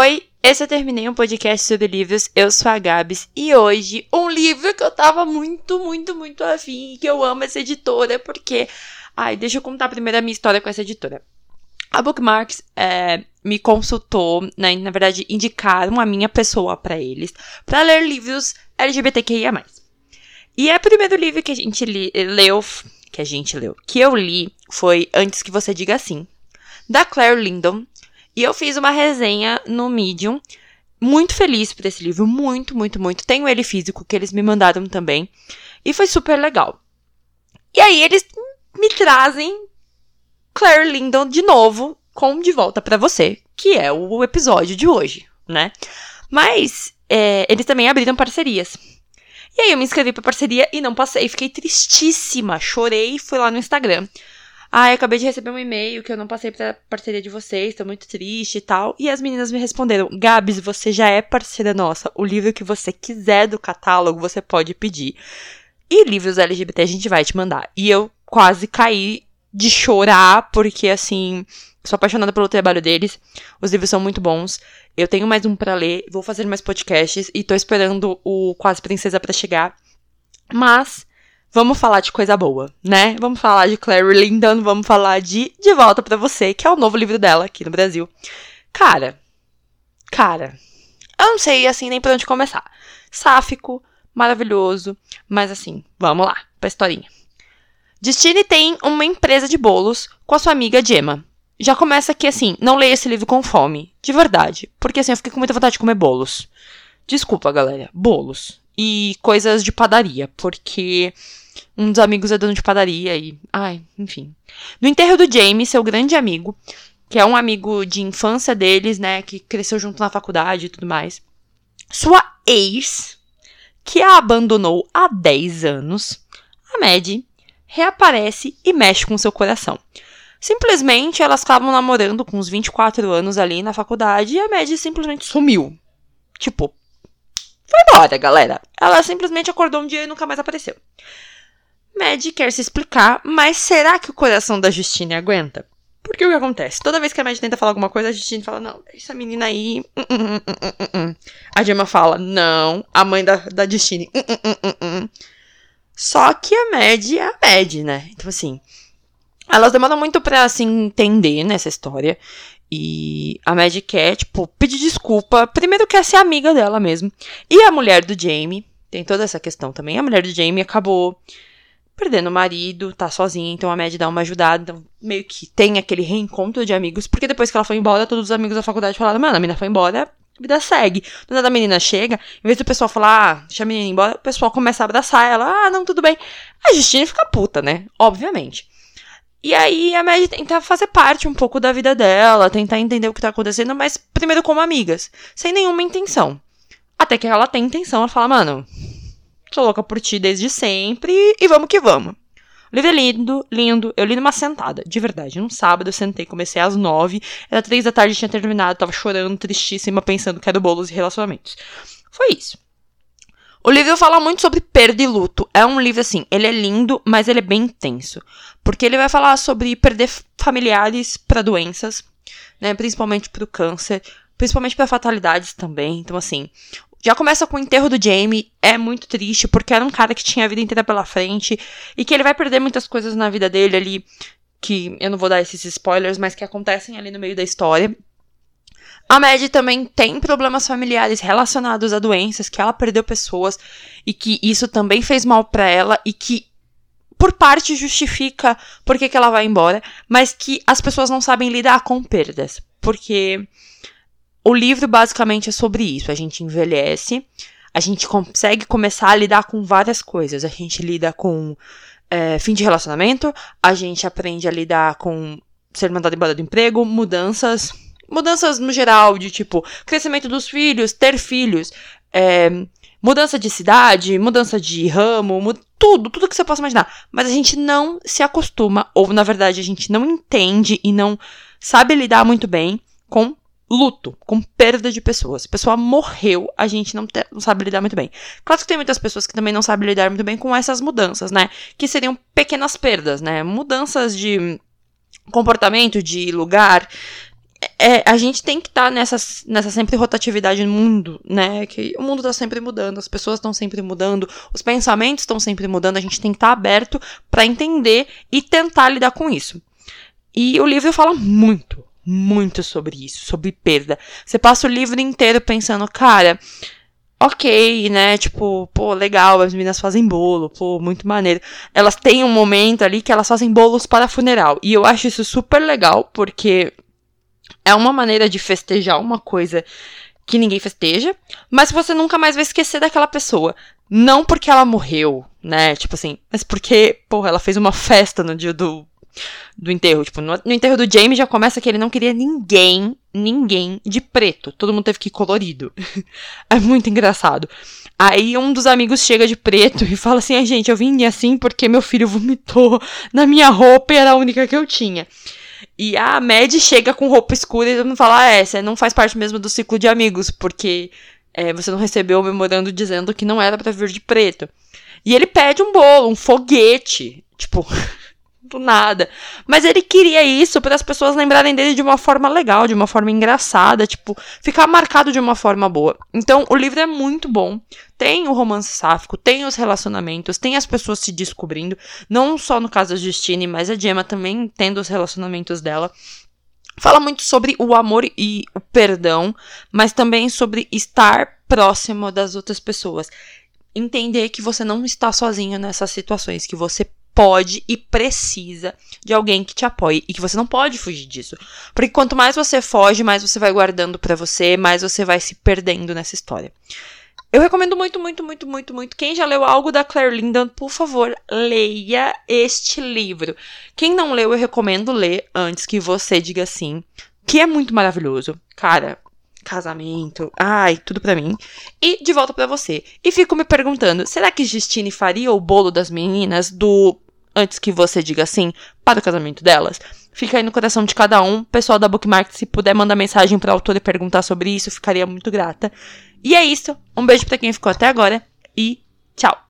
Oi, esse eu terminei um podcast sobre livros. Eu sou a Gabs e hoje um livro que eu tava muito, muito, muito afim, que eu amo essa editora, porque. Ai, deixa eu contar primeiro a minha história com essa editora. A Bookmarks é, me consultou, né, na verdade, indicaram a minha pessoa para eles, para ler livros LGBTQIA. E é o primeiro livro que a gente li, leu, que a gente leu, que eu li, foi Antes que Você Diga Sim, da Claire Lindon, e eu fiz uma resenha no Medium. Muito feliz por esse livro, muito, muito, muito. Tenho ele físico, que eles me mandaram também. E foi super legal. E aí eles me trazem Claire Lindon de novo, com De Volta para Você, que é o episódio de hoje, né? Mas é, eles também abriram parcerias. E aí eu me inscrevi pra parceria e não passei. Fiquei tristíssima. Chorei, fui lá no Instagram. Ah, acabei de receber um e-mail que eu não passei pra parceria de vocês, tô muito triste e tal. E as meninas me responderam: Gabs, você já é parceira nossa. O livro que você quiser do catálogo, você pode pedir. E livros LGBT a gente vai te mandar. E eu quase caí de chorar, porque assim, sou apaixonada pelo trabalho deles. Os livros são muito bons. Eu tenho mais um para ler, vou fazer mais podcasts e tô esperando o Quase Princesa para chegar. Mas vamos falar de coisa boa, né? Vamos falar de Claire Lindon, vamos falar de De Volta para Você, que é o novo livro dela aqui no Brasil. Cara, cara, eu não sei assim nem por onde começar. Sáfico, maravilhoso, mas assim, vamos lá, pra historinha. Destiny tem uma empresa de bolos com a sua amiga Gemma. Já começa aqui assim, não leia esse livro com fome, de verdade, porque assim eu fiquei com muita vontade de comer bolos. Desculpa, galera, bolos e coisas de padaria, porque um dos amigos é dono de padaria e. Ai, enfim. No enterro do Jamie, seu grande amigo, que é um amigo de infância deles, né, que cresceu junto na faculdade e tudo mais, sua ex, que a abandonou há 10 anos, a Maddie, reaparece e mexe com seu coração. Simplesmente elas estavam namorando com uns 24 anos ali na faculdade e a Maddie simplesmente sumiu. Tipo, foi embora, galera. Ela simplesmente acordou um dia e nunca mais apareceu. Mad quer se explicar, mas será que o coração da Justine aguenta? Porque o que acontece? Toda vez que a Mad tenta falar alguma coisa, a Justine fala, não, essa menina aí. Uh, uh, uh, a Gemma fala, não. A mãe da, da Justine. Só que a Mad é a Mad, né? Então, assim. Elas demoram muito pra se assim, entender nessa história. E a Mad quer, tipo, pedir desculpa. Primeiro quer ser amiga dela mesmo. E a mulher do Jamie, tem toda essa questão também. A mulher do Jamie acabou perdendo o marido, tá sozinha, então a Mad dá uma ajudada. Então, meio que tem aquele reencontro de amigos. Porque depois que ela foi embora, todos os amigos da faculdade falaram: Mano, a menina foi embora, a vida segue. Quando a menina chega, em vez do pessoal falar, ah, deixa a menina embora, o pessoal começa a abraçar ela. Ah, não, tudo bem. A Justine fica puta, né? Obviamente. E aí a Mad tenta fazer parte um pouco da vida dela, tentar entender o que tá acontecendo, mas primeiro como amigas, sem nenhuma intenção. Até que ela tem intenção, ela fala, mano, sou louca por ti desde sempre e vamos que vamos. O livro é lindo, lindo. Eu li numa sentada, de verdade. Num sábado eu sentei, comecei às nove, era três da tarde, tinha terminado, tava chorando, tristíssima, pensando que era bolos e relacionamentos. Foi isso. O livro fala muito sobre perda e luto. É um livro assim, ele é lindo, mas ele é bem intenso. Porque ele vai falar sobre perder familiares para doenças, né? Principalmente para o câncer, principalmente para fatalidades também. Então, assim, já começa com o enterro do Jamie, é muito triste, porque era um cara que tinha a vida inteira pela frente e que ele vai perder muitas coisas na vida dele ali, que eu não vou dar esses spoilers, mas que acontecem ali no meio da história. A Mad também tem problemas familiares relacionados a doenças, que ela perdeu pessoas e que isso também fez mal para ela e que por parte justifica por que ela vai embora, mas que as pessoas não sabem lidar com perdas, porque o livro basicamente é sobre isso. A gente envelhece, a gente consegue começar a lidar com várias coisas. A gente lida com é, fim de relacionamento, a gente aprende a lidar com ser mandado embora do emprego, mudanças Mudanças no geral, de tipo, crescimento dos filhos, ter filhos, é, mudança de cidade, mudança de ramo, tudo, tudo que você possa imaginar. Mas a gente não se acostuma, ou na verdade a gente não entende e não sabe lidar muito bem com luto, com perda de pessoas. A pessoa morreu, a gente não, não, sabe lidar muito bem. Claro que tem muitas pessoas que também não sabem lidar muito bem com essas mudanças, né? Que seriam pequenas perdas, né? Mudanças de comportamento, de lugar, é, a gente tem que estar tá nessa, nessa sempre rotatividade no mundo, né? Que o mundo tá sempre mudando, as pessoas estão sempre mudando, os pensamentos estão sempre mudando, a gente tem que estar tá aberto para entender e tentar lidar com isso. E o livro fala muito, muito sobre isso, sobre perda. Você passa o livro inteiro pensando, cara, ok, né? Tipo, pô, legal, as meninas fazem bolo, pô, muito maneiro. Elas têm um momento ali que elas fazem bolos para funeral. E eu acho isso super legal, porque é uma maneira de festejar uma coisa que ninguém festeja, mas você nunca mais vai esquecer daquela pessoa. Não porque ela morreu, né? Tipo assim, mas porque, porra, ela fez uma festa no dia do, do enterro. Tipo, no, no enterro do James já começa que ele não queria ninguém, ninguém de preto. Todo mundo teve que ir colorido. é muito engraçado. Aí um dos amigos chega de preto e fala assim: a gente, eu vim assim porque meu filho vomitou na minha roupa e era a única que eu tinha. E a Mad chega com roupa escura e todo fala: ah, é, você não faz parte mesmo do ciclo de amigos, porque é, você não recebeu o memorando dizendo que não era para vir de preto. E ele pede um bolo, um foguete. Tipo, do nada. Mas ele queria isso para as pessoas lembrarem dele de uma forma legal, de uma forma engraçada, tipo, ficar marcado de uma forma boa. Então, o livro é muito bom. Tem o romance sáfico, tem os relacionamentos, tem as pessoas se descobrindo, não só no caso da Justine, mas a Gemma também tendo os relacionamentos dela. Fala muito sobre o amor e o perdão, mas também sobre estar próximo das outras pessoas entender que você não está sozinho nessas situações, que você pode e precisa de alguém que te apoie e que você não pode fugir disso. Porque quanto mais você foge, mais você vai guardando para você, mais você vai se perdendo nessa história. Eu recomendo muito, muito, muito, muito, muito. Quem já leu algo da Claire Lindan, por favor, leia este livro. Quem não leu, eu recomendo ler antes que você diga sim, que é muito maravilhoso. Cara, casamento, ai, tudo para mim. E de volta para você. E fico me perguntando, será que Justine faria o bolo das meninas do antes que você diga sim para o casamento delas? Fica aí no coração de cada um. Pessoal da Bookmark, se puder mandar mensagem para a autora e perguntar sobre isso, ficaria muito grata. E é isso. Um beijo para quem ficou até agora e tchau.